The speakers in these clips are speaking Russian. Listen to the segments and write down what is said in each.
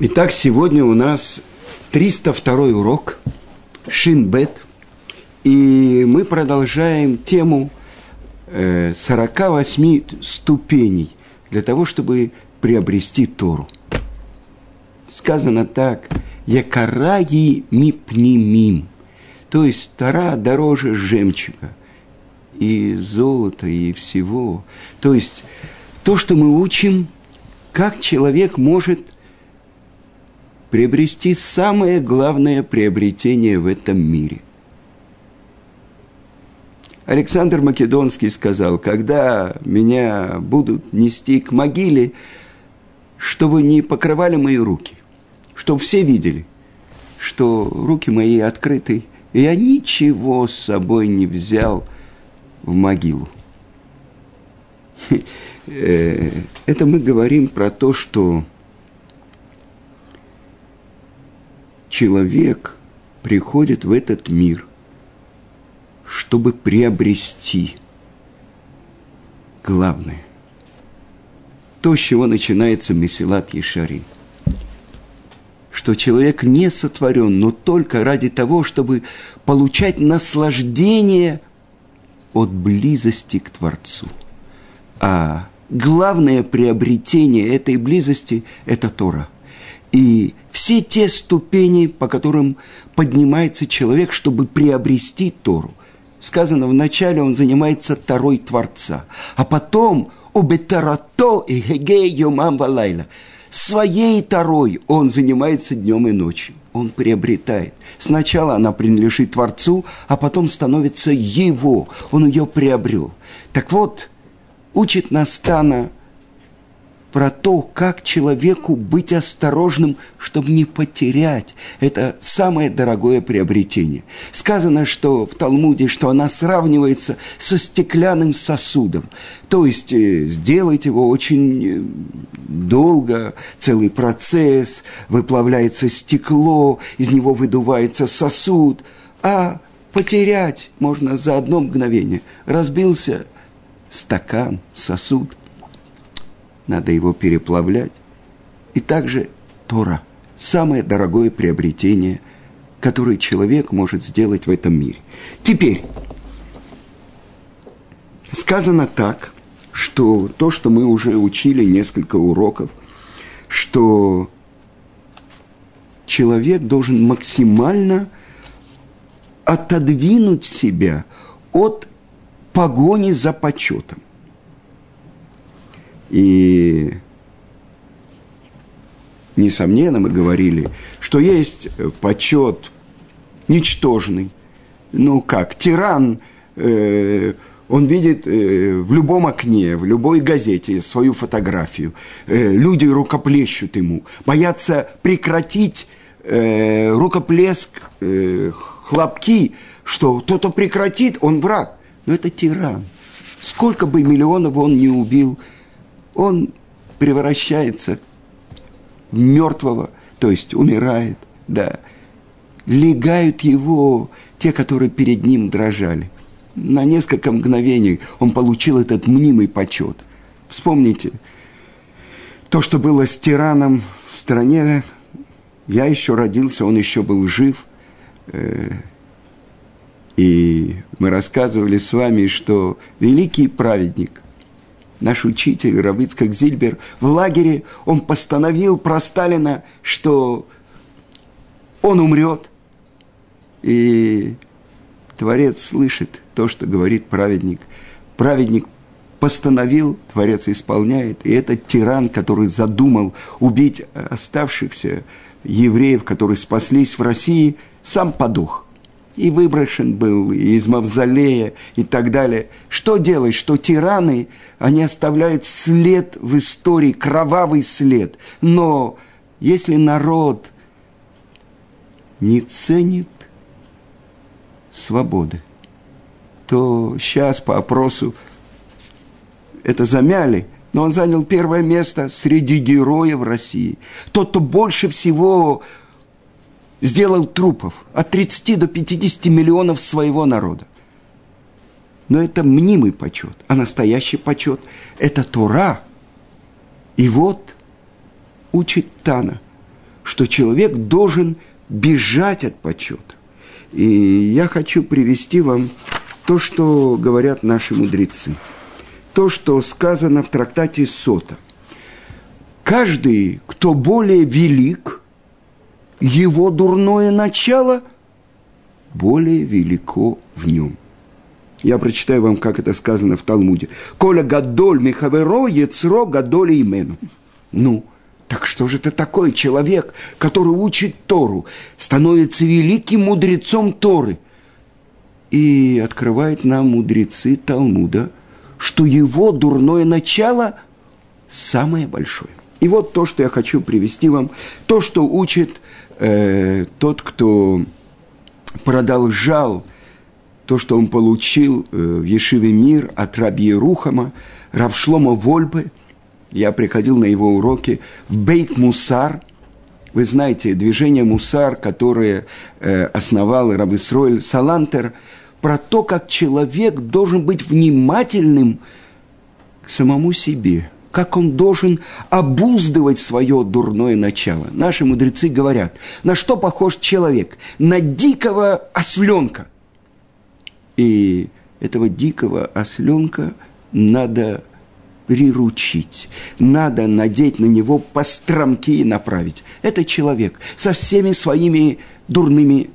Итак, сегодня у нас 302 урок Шинбет. И мы продолжаем тему 48 э, ступеней для того, чтобы приобрести Тору. Сказано так, «Якараи мипнимим», то есть Тора дороже жемчуга и золота, и всего. То есть то, что мы учим, как человек может – приобрести самое главное приобретение в этом мире. Александр Македонский сказал, когда меня будут нести к могиле, чтобы не покрывали мои руки, чтобы все видели, что руки мои открыты, и я ничего с собой не взял в могилу. Э, это мы говорим про то, что человек приходит в этот мир, чтобы приобрести главное. То, с чего начинается Месилат Ешари. Что человек не сотворен, но только ради того, чтобы получать наслаждение от близости к Творцу. А главное приобретение этой близости – это Тора – и все те ступени, по которым поднимается человек, чтобы приобрести Тору. Сказано, вначале он занимается Торой Творца, а потом обетарато и хеге йомам валайла. Своей Торой он занимается днем и ночью. Он приобретает. Сначала она принадлежит Творцу, а потом становится его. Он ее приобрел. Так вот, учит Настана про то, как человеку быть осторожным, чтобы не потерять. Это самое дорогое приобретение. Сказано, что в Талмуде, что она сравнивается со стеклянным сосудом. То есть э, сделать его очень э, долго, целый процесс, выплавляется стекло, из него выдувается сосуд, а потерять можно за одно мгновение. Разбился стакан, сосуд – надо его переплавлять. И также Тора – самое дорогое приобретение, которое человек может сделать в этом мире. Теперь, сказано так, что то, что мы уже учили несколько уроков, что человек должен максимально отодвинуть себя от погони за почетом. И несомненно мы говорили, что есть почет ничтожный. Ну как, тиран, э, он видит э, в любом окне, в любой газете свою фотографию. Э, люди рукоплещут ему, боятся прекратить э, рукоплеск, э, хлопки, что кто-то прекратит, он враг. Но это тиран. Сколько бы миллионов он не убил – он превращается в мертвого, то есть умирает, да. Легают его те, которые перед ним дрожали. На несколько мгновений он получил этот мнимый почет. Вспомните, то, что было с тираном в стране, я еще родился, он еще был жив. Э, и мы рассказывали с вами, что великий праведник – наш учитель Равицкак Зильбер, в лагере он постановил про Сталина, что он умрет. И Творец слышит то, что говорит праведник. Праведник постановил, Творец исполняет. И этот тиран, который задумал убить оставшихся евреев, которые спаслись в России, сам подох и выброшен был из мавзолея и так далее. Что делать? Что тираны, они оставляют след в истории, кровавый след. Но если народ не ценит свободы, то сейчас по опросу это замяли, но он занял первое место среди героев России. Тот, кто больше всего сделал трупов от 30 до 50 миллионов своего народа. Но это мнимый почет, а настоящий почет – это Тора. И вот учит Тана, что человек должен бежать от почета. И я хочу привести вам то, что говорят наши мудрецы. То, что сказано в трактате Сота. Каждый, кто более велик, его дурное начало более велико в нем. Я прочитаю вам, как это сказано в Талмуде. «Коля гадоль михаверо, яцро гадоль имену». Ну, так что же это такое человек, который учит Тору, становится великим мудрецом Торы? И открывает нам мудрецы Талмуда, что его дурное начало самое большое. И вот то, что я хочу привести вам, то, что учит э, тот, кто продолжал то, что он получил э, в Ешиве Мир от Раби Рухама, Равшлома Вольбы – я приходил на его уроки в Бейт Мусар. Вы знаете, движение Мусар, которое э, основал Рабисроэль Салантер, про то, как человек должен быть внимательным к самому себе, как он должен обуздывать свое дурное начало. Наши мудрецы говорят, на что похож человек? На дикого осленка. И этого дикого осленка надо приручить. Надо надеть на него постромки и направить. Это человек со всеми своими дурными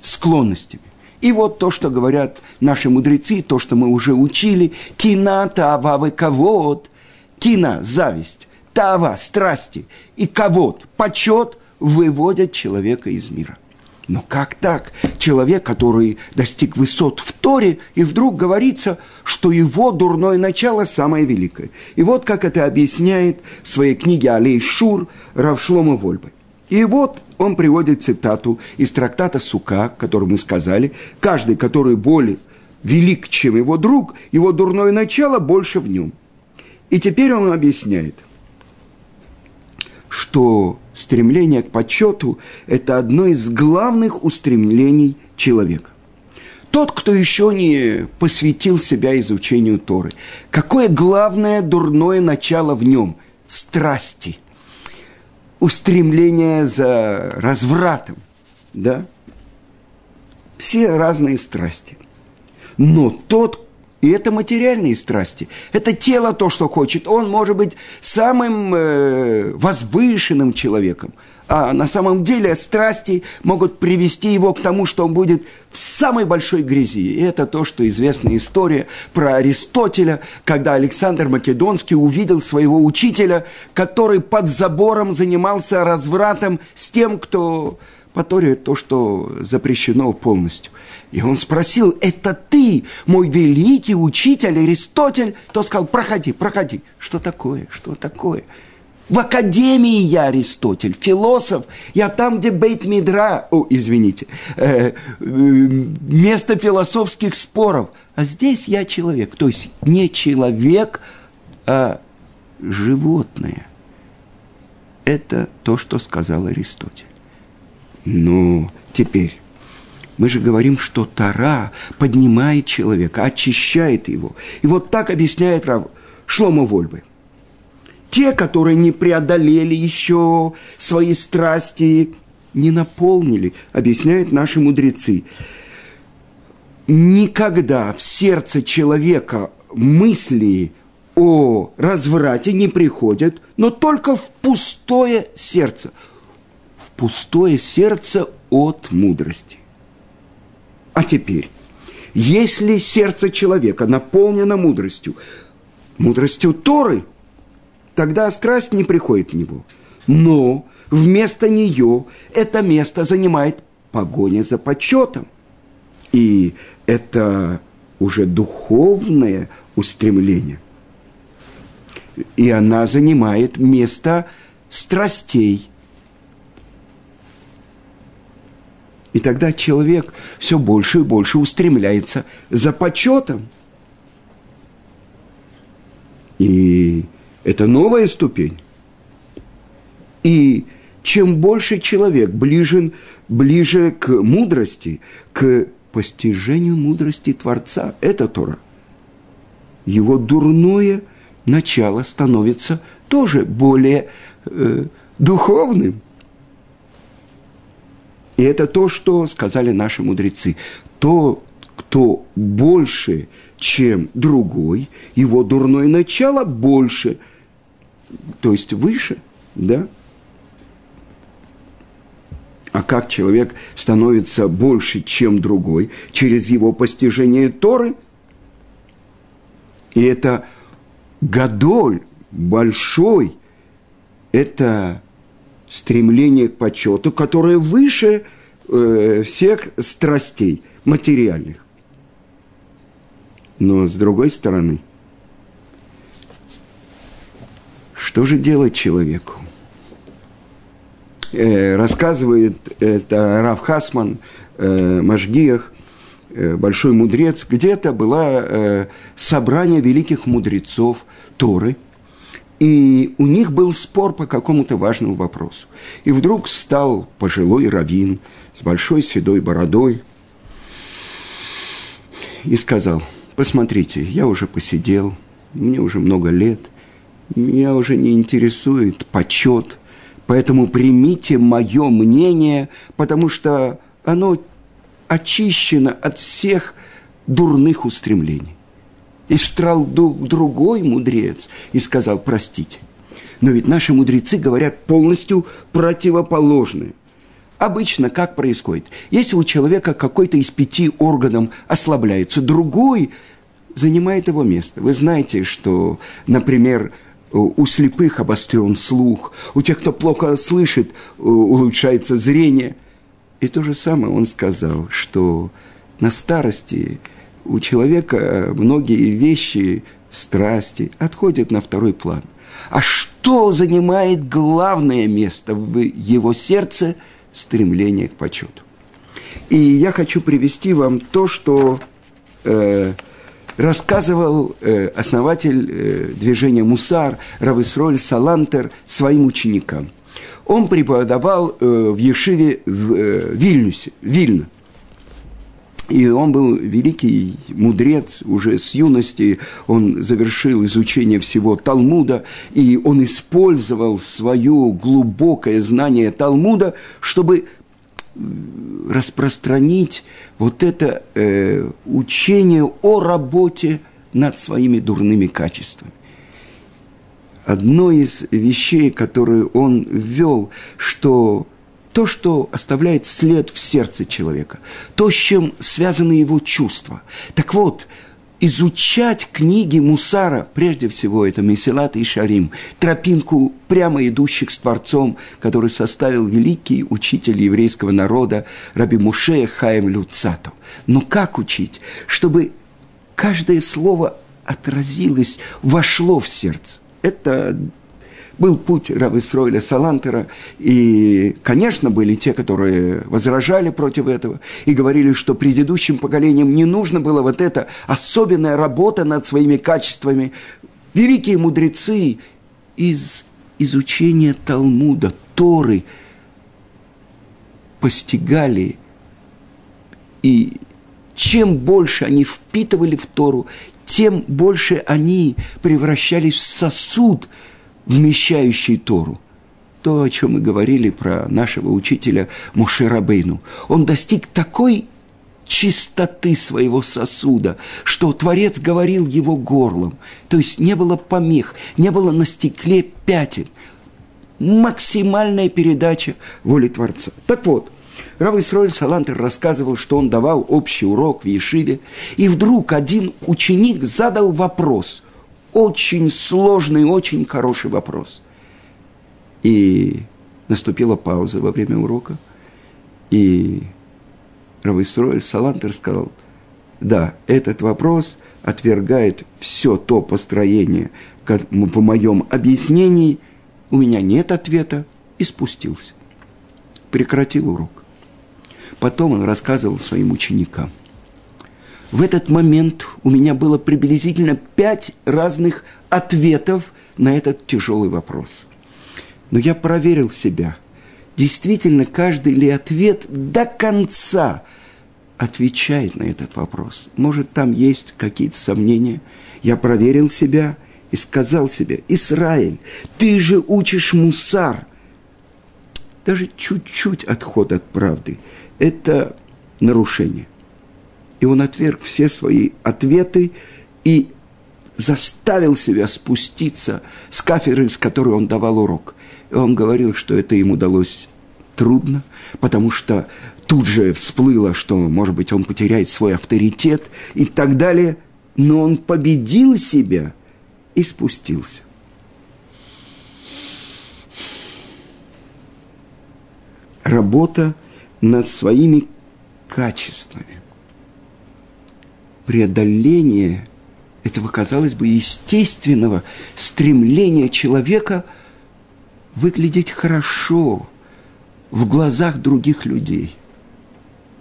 склонностями. И вот то, что говорят наши мудрецы, то, что мы уже учили, кина, тава, ковод, кина, зависть, тава, страсти и ковод, почет выводят человека из мира – но как так? Человек, который достиг высот в Торе, и вдруг говорится, что его дурное начало самое великое. И вот как это объясняет в своей книге Алей Шур Равшлома Вольбы. И вот он приводит цитату из трактата Сука, который мы сказали, каждый, который более велик, чем его друг, его дурное начало больше в нем. И теперь он объясняет – что стремление к почету – это одно из главных устремлений человека. Тот, кто еще не посвятил себя изучению Торы, какое главное дурное начало в нем? Страсти, устремление за развратом, да? Все разные страсти. Но тот, и это материальные страсти. Это тело то, что хочет. Он может быть самым э, возвышенным человеком. А на самом деле страсти могут привести его к тому, что он будет в самой большой грязи. И это то, что известная история про Аристотеля, когда Александр Македонский увидел своего учителя, который под забором занимался развратом с тем, кто по Торе то, что запрещено полностью. И он спросил, это ты, мой великий учитель Аристотель? То сказал, проходи, проходи. Что такое, что такое? В академии я Аристотель, философ. Я там, где Бейт Мидра, о, извините, э, э, место философских споров. А здесь я человек. То есть не человек, а животное. Это то, что сказал Аристотель. Ну, теперь мы же говорим, что Тара поднимает человека, очищает его. И вот так объясняет Рав Шлома Вольбы. Те, которые не преодолели еще свои страсти, не наполнили, объясняют наши мудрецы. Никогда в сердце человека мысли о разврате не приходят, но только в пустое сердце. Пустое сердце от мудрости. А теперь, если сердце человека наполнено мудростью, мудростью Торы, тогда страсть не приходит в него. Но вместо нее это место занимает погоня за почетом. И это уже духовное устремление. И она занимает место страстей – И тогда человек все больше и больше устремляется за почетом. И это новая ступень. И чем больше человек ближе, ближе к мудрости, к постижению мудрости Творца, это Тора, его дурное начало становится тоже более э, духовным. И это то, что сказали наши мудрецы. То, кто больше, чем другой, его дурное начало больше, то есть выше, да? А как человек становится больше, чем другой, через его постижение Торы? И это гадоль большой, это стремление к почету, которое выше э, всех страстей материальных. Но с другой стороны, что же делать человеку? Э, рассказывает это Раф Хасман, э, Машгиях, э, большой мудрец, где-то было э, собрание великих мудрецов Торы, и у них был спор по какому-то важному вопросу. И вдруг стал пожилой раввин с большой седой бородой и сказал – посмотрите, я уже посидел, мне уже много лет, меня уже не интересует почет, поэтому примите мое мнение, потому что оно очищено от всех дурных устремлений. И встрал другой мудрец и сказал, простите. Но ведь наши мудрецы говорят полностью противоположное. Обычно как происходит? Если у человека какой-то из пяти органов ослабляется, другой занимает его место. Вы знаете, что, например, у слепых обострен слух, у тех, кто плохо слышит, улучшается зрение. И то же самое он сказал, что на старости у человека многие вещи, страсти отходят на второй план. А что занимает главное место в его сердце – стремление к почету. И я хочу привести вам то, что э, рассказывал э, основатель э, движения Мусар Рависроль Салантер своим ученикам. Он преподавал э, в Ешиве в э, Вильнюсе, Вильно. И он был великий мудрец, уже с юности он завершил изучение всего Талмуда, и он использовал свое глубокое знание Талмуда, чтобы э, распространить вот это э, учение о работе над своими дурными качествами. Одно из вещей, которые он ввел, что то, что оставляет след в сердце человека, то, с чем связаны его чувства. Так вот, изучать книги Мусара, прежде всего это Месилат и Шарим, тропинку прямо идущих с Творцом, который составил великий учитель еврейского народа Раби Мушея Хаем Люцату. Но как учить? Чтобы каждое слово отразилось, вошло в сердце. Это был путь Рависройля Салантера, и, конечно, были те, которые возражали против этого и говорили, что предыдущим поколениям не нужно было вот эта особенная работа над своими качествами. Великие мудрецы из изучения Талмуда, Торы постигали и чем больше они впитывали в Тору, тем больше они превращались в сосуд – вмещающий Тору. То, о чем мы говорили про нашего учителя Мушерабейну. Он достиг такой чистоты своего сосуда, что Творец говорил его горлом. То есть не было помех, не было на стекле пятен. Максимальная передача воли Творца. Так вот, Рав Исроэль Салантер рассказывал, что он давал общий урок в Ешиве, и вдруг один ученик задал вопрос – очень сложный, очень хороший вопрос. И наступила пауза во время урока, и Рависрой Салантер сказал, да, этот вопрос отвергает все то построение, по моем объяснении, у меня нет ответа, и спустился. Прекратил урок. Потом он рассказывал своим ученикам – в этот момент у меня было приблизительно пять разных ответов на этот тяжелый вопрос. Но я проверил себя. Действительно, каждый ли ответ до конца отвечает на этот вопрос. Может, там есть какие-то сомнения. Я проверил себя и сказал себе, Израиль, ты же учишь мусар. даже чуть-чуть отход от правды – это нарушение. И он отверг все свои ответы и заставил себя спуститься с кафедры, с которой он давал урок. И он говорил, что это ему удалось трудно, потому что тут же всплыло, что, может быть, он потеряет свой авторитет и так далее. Но он победил себя и спустился. Работа над своими качествами. Преодоление этого, казалось бы, естественного стремления человека выглядеть хорошо в глазах других людей.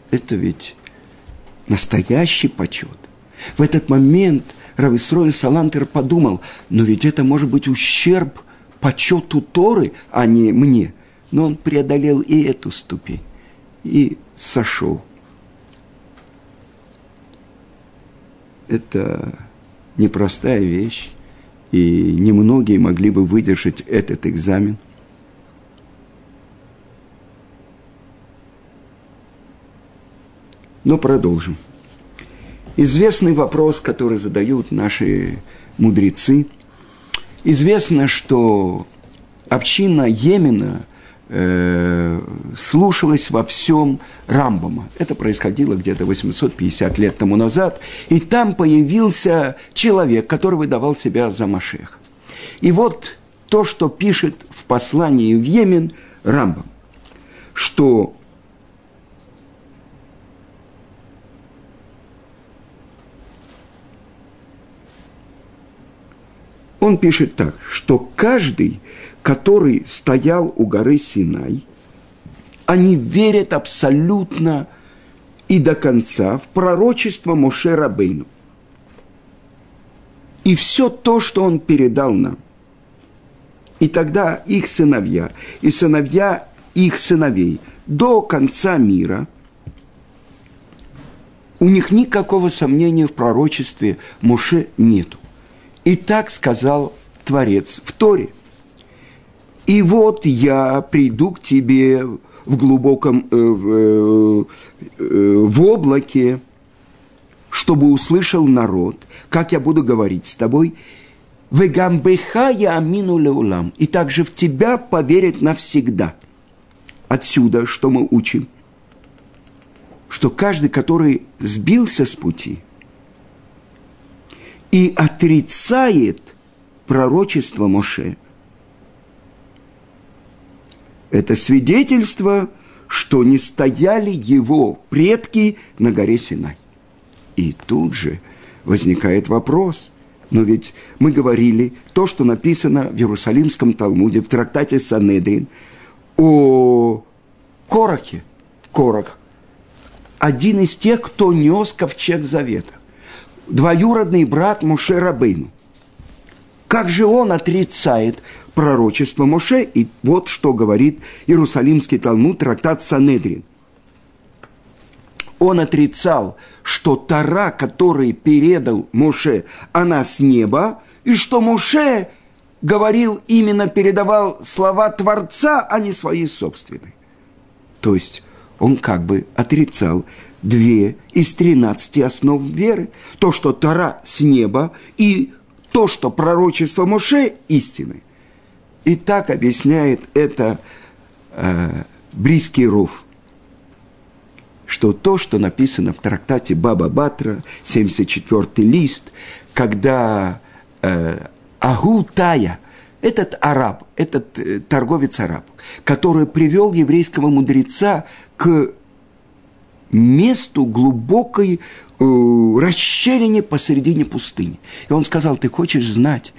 Это ведь настоящий почет. В этот момент Рависрой Салантер подумал, но ведь это может быть ущерб почету Торы, а не мне. Но он преодолел и эту ступень и сошел. Это непростая вещь, и немногие могли бы выдержать этот экзамен. Но продолжим. Известный вопрос, который задают наши мудрецы. Известно, что община Йемена – э, слушалась во всем Рамбама. Это происходило где-то 850 лет тому назад. И там появился человек, который выдавал себя за Машех. И вот то, что пишет в послании в Йемен Рамбам, что он пишет так, что каждый который стоял у горы Синай, они верят абсолютно и до конца в пророчество Моше Рабейну. И все то, что он передал нам. И тогда их сыновья и сыновья их сыновей до конца мира, у них никакого сомнения в пророчестве Моше нету. И так сказал Творец в Торе. И вот я приду к тебе в глубоком, э, в, э, э, облаке, чтобы услышал народ, как я буду говорить с тобой, «Вегамбеха я амину леулам» и также в тебя поверят навсегда. Отсюда, что мы учим? Что каждый, который сбился с пути и отрицает пророчество Моше – это свидетельство, что не стояли его предки на горе Синай. И тут же возникает вопрос, но ведь мы говорили то, что написано в Иерусалимском Талмуде, в трактате Санедрин, о Корохе, Корох, один из тех, кто нес ковчег завета, двоюродный брат Муше Рабейну. Как же он отрицает пророчество Моше, и вот что говорит Иерусалимский Талмуд, трактат Санедрин. Он отрицал, что Тара, который передал Моше, она с неба, и что Моше говорил, именно передавал слова Творца, а не свои собственные. То есть он как бы отрицал две из тринадцати основ веры. То, что Тара с неба, и то, что пророчество Моше истины. И так объясняет это э, Бриский Руф, что то, что написано в трактате Баба Батра, 74-й лист, когда э, Агутая, этот араб, этот э, торговец-араб, который привел еврейского мудреца к месту глубокой э, расщелине посередине пустыни. И он сказал, ты хочешь знать,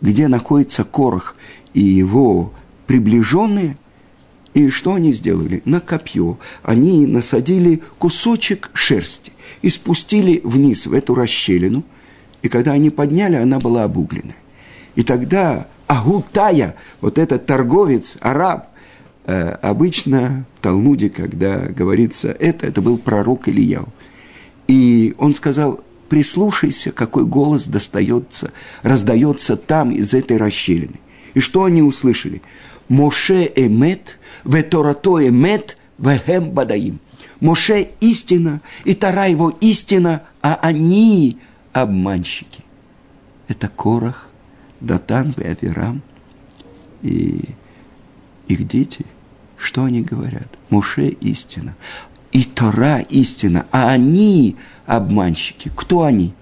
где находится Корох, и его приближенные, и что они сделали? На копье они насадили кусочек шерсти и спустили вниз в эту расщелину, и когда они подняли, она была обуглена. И тогда Агутая, вот этот торговец, араб, обычно в Талмуде, когда говорится это, это был пророк Ильяу. И он сказал, прислушайся, какой голос достается, раздается там из этой расщелины. И что они услышали? Моше эмет, веторато эмет, вехем бадаим. Моше истина, и Тара его истина, а они обманщики. Это Корах, Датан и и их дети. Что они говорят? Моше истина, и Тора истина, а они обманщики. Кто они?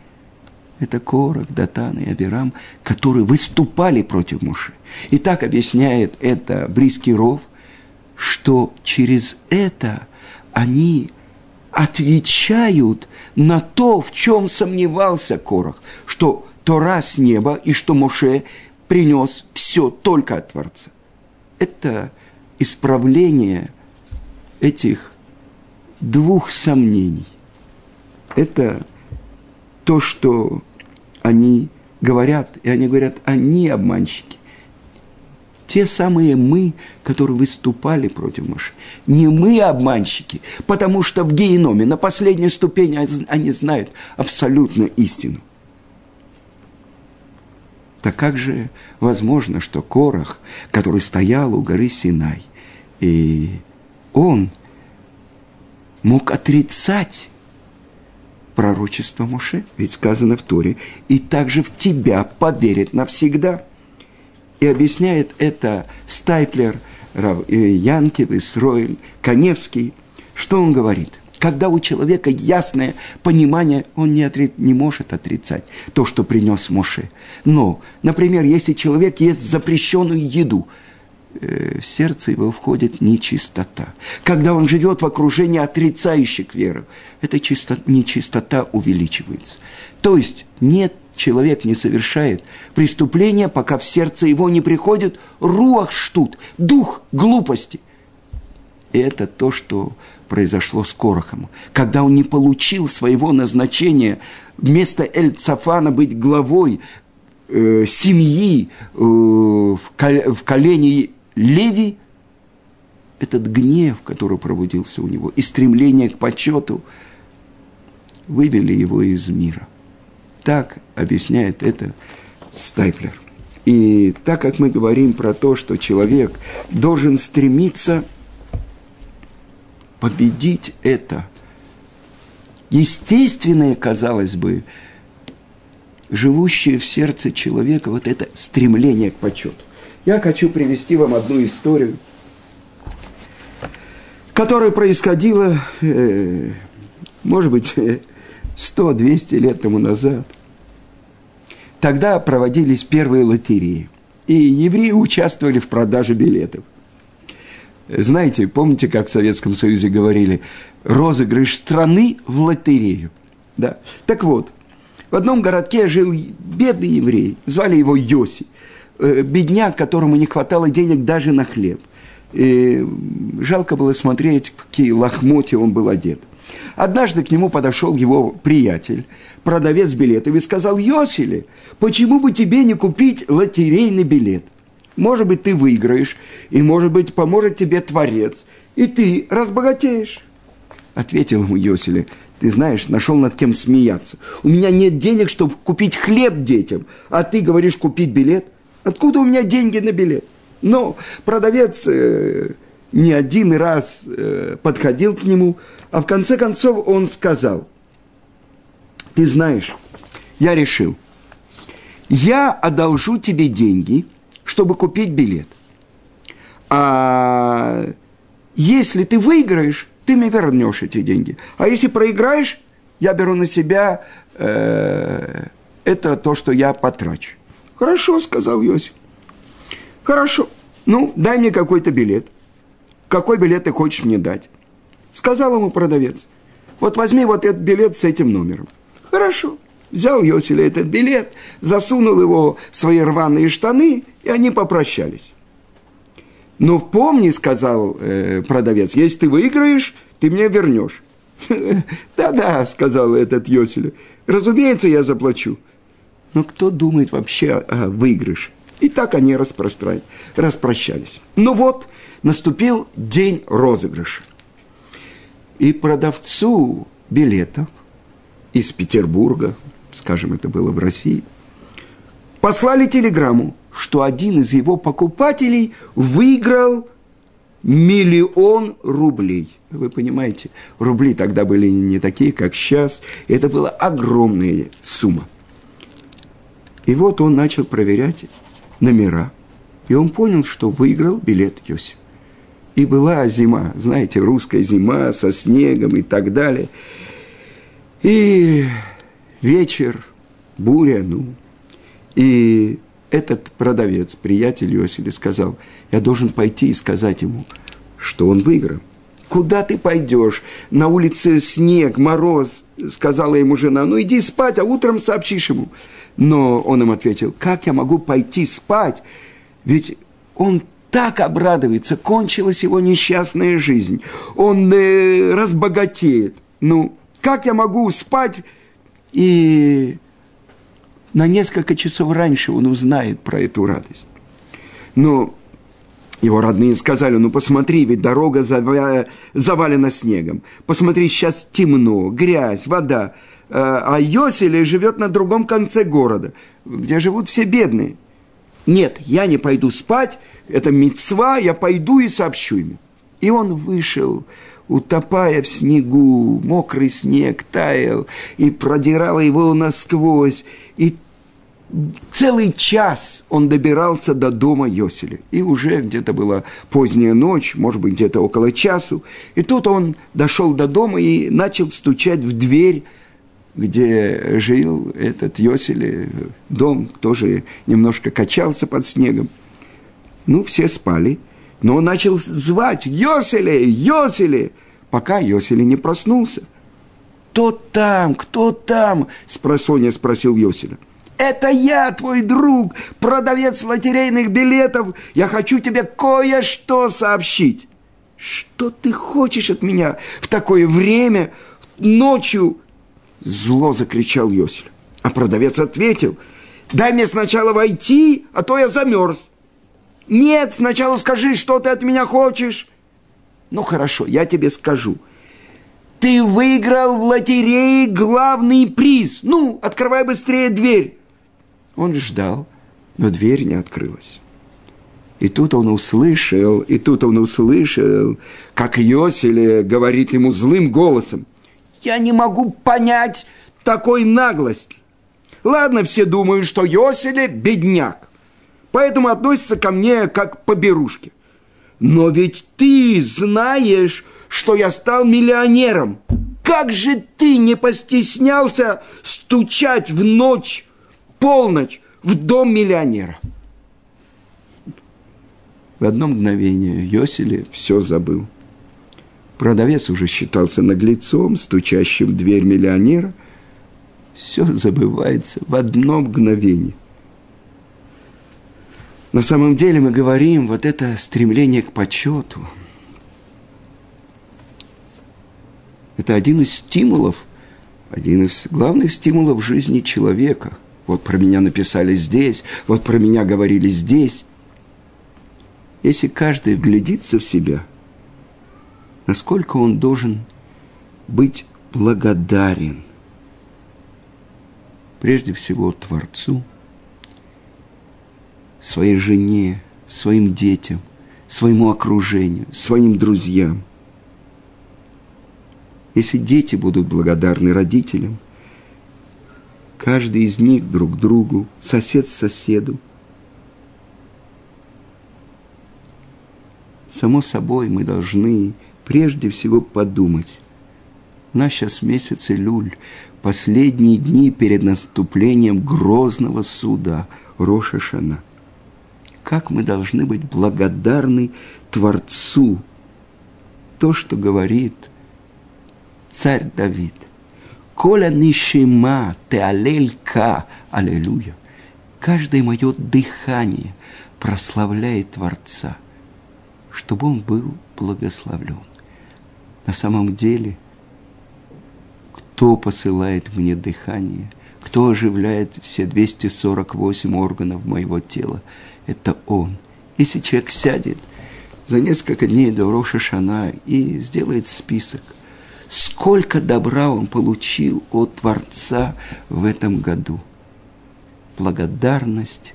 Это Корах, Датан и Абирам, которые выступали против Муши. И так объясняет это Близкий Ров, что через это они отвечают на то, в чем сомневался Корах, что Тора с неба и что Моше принес все только от Творца. Это исправление этих двух сомнений. Это то, что они говорят, и они говорят, они обманщики. Те самые мы, которые выступали против Моше. Не мы обманщики, потому что в геноме на последней ступени они знают абсолютно истину. Так как же возможно, что Корах, который стоял у горы Синай, и он мог отрицать пророчество Моше, ведь сказано в Торе, и также в тебя поверит навсегда. И объясняет это Стайплер, э, Янкев, Исроиль, Коневский. Что он говорит? Когда у человека ясное понимание, он не, отри... не может отрицать то, что принес Моше. Но, например, если человек ест запрещенную еду – Э, в сердце его входит нечистота. Когда он живет в окружении отрицающих веру, эта чисто, нечистота увеличивается. То есть нет, человек не совершает преступления, пока в сердце его не приходит руах штут, дух глупости. И это то, что произошло с Корохом. Когда он не получил своего назначения, вместо Эль-Цафана быть главой э, семьи э, в, кол- в колене Леви, этот гнев, который пробудился у него, и стремление к почету, вывели его из мира. Так объясняет это Стайплер. И так как мы говорим про то, что человек должен стремиться победить это, естественное, казалось бы, живущее в сердце человека, вот это стремление к почету. Я хочу привести вам одну историю, которая происходила, э, может быть, 100-200 лет тому назад. Тогда проводились первые лотереи, и евреи участвовали в продаже билетов. Знаете, помните, как в Советском Союзе говорили, розыгрыш страны в лотерею. Да. Так вот, в одном городке жил бедный еврей, звали его Йоси. Э, бедняк, которому не хватало денег даже на хлеб. И жалко было смотреть, какие лохмотья он был одет. Однажды к нему подошел его приятель, продавец билетов, и сказал, «Йосили, почему бы тебе не купить лотерейный билет? Может быть, ты выиграешь, и, может быть, поможет тебе Творец, и ты разбогатеешь». Ответил ему Йосили, ты знаешь, нашел над кем смеяться. У меня нет денег, чтобы купить хлеб детям, а ты говоришь купить билет – Откуда у меня деньги на билет? Но продавец э, не один раз э, подходил к нему, а в конце концов он сказал, ты знаешь, я решил, я одолжу тебе деньги, чтобы купить билет. А если ты выиграешь, ты мне вернешь эти деньги. А если проиграешь, я беру на себя э, это то, что я потрачу. Хорошо, сказал Йосиф. Хорошо. Ну, дай мне какой-то билет. Какой билет ты хочешь мне дать? Сказал ему продавец. Вот возьми вот этот билет с этим номером. Хорошо. Взял Йоселя этот билет, засунул его в свои рваные штаны, и они попрощались. Но помни, сказал э, продавец, если ты выиграешь, ты мне вернешь. Да-да, сказал этот Йосель. Разумеется, я заплачу. Но кто думает вообще о выигрыше? И так они распрощались. Ну вот, наступил день розыгрыша. И продавцу билетов из Петербурга, скажем, это было в России, послали телеграмму, что один из его покупателей выиграл миллион рублей. Вы понимаете, рубли тогда были не такие, как сейчас. Это была огромная сумма. И вот он начал проверять номера. И он понял, что выиграл билет Йосиф. И была зима, знаете, русская зима со снегом и так далее. И вечер, буря, ну. И этот продавец, приятель Йосифа, сказал, я должен пойти и сказать ему, что он выиграл. Куда ты пойдешь? На улице снег, мороз, сказала ему жена. Ну иди спать, а утром сообщишь ему. Но он им ответил, как я могу пойти спать? Ведь он так обрадуется, кончилась его несчастная жизнь. Он э, разбогатеет. Ну, как я могу спать и на несколько часов раньше он узнает про эту радость? Но его родные сказали, ну посмотри, ведь дорога завалена снегом. Посмотри, сейчас темно, грязь, вода. Э, а Йосели живет на другом конце города, где живут все бедные. Нет, я не пойду спать, это мецва, я пойду и сообщу ему. И он вышел, утопая в снегу, мокрый снег таял и продирал его насквозь. И целый час он добирался до дома Йоселя. И уже где-то была поздняя ночь, может быть, где-то около часу. И тут он дошел до дома и начал стучать в дверь где жил этот Йосели, дом тоже немножко качался под снегом. Ну, все спали, но он начал звать «Йосели! Йосели!» пока Йосели не проснулся. «Кто там? Кто там?» – спросоня спросил Йоселя. «Это я, твой друг, продавец лотерейных билетов. Я хочу тебе кое-что сообщить». «Что ты хочешь от меня в такое время, ночью?» Зло закричал Йосель. А продавец ответил, дай мне сначала войти, а то я замерз. Нет, сначала скажи, что ты от меня хочешь. Ну хорошо, я тебе скажу. Ты выиграл в лотерее главный приз. Ну, открывай быстрее дверь. Он ждал, но дверь не открылась. И тут он услышал, и тут он услышал, как Йоселе говорит ему злым голосом – я не могу понять такой наглости. Ладно, все думают, что Йоселе бедняк, поэтому относится ко мне как по берушке. Но ведь ты знаешь, что я стал миллионером. Как же ты не постеснялся стучать в ночь, полночь, в дом миллионера? В одно мгновение Йосели все забыл. Продавец уже считался наглецом, стучащим в дверь миллионера. Все забывается в одно мгновение. На самом деле мы говорим, вот это стремление к почету, это один из стимулов, один из главных стимулов жизни человека. Вот про меня написали здесь, вот про меня говорили здесь. Если каждый вглядится в себя – насколько он должен быть благодарен прежде всего Творцу, своей жене, своим детям, своему окружению, своим друзьям. Если дети будут благодарны родителям, каждый из них друг другу, сосед соседу, само собой мы должны прежде всего подумать. У нас сейчас месяц Илюль, последние дни перед наступлением грозного суда Роша Шана. Как мы должны быть благодарны Творцу, то, что говорит царь Давид. Коля нишима те алелька, аллилуйя. Каждое мое дыхание прославляет Творца, чтобы он был благословлен. На самом деле, кто посылает мне дыхание, кто оживляет все 248 органов моего тела, это Он. Если человек сядет за несколько дней до Роша и сделает список, сколько добра он получил от Творца в этом году. Благодарность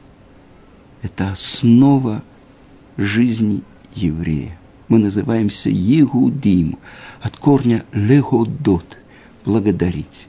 – это основа жизни еврея. Мы называемся Егудим, от корня легодот – благодарить.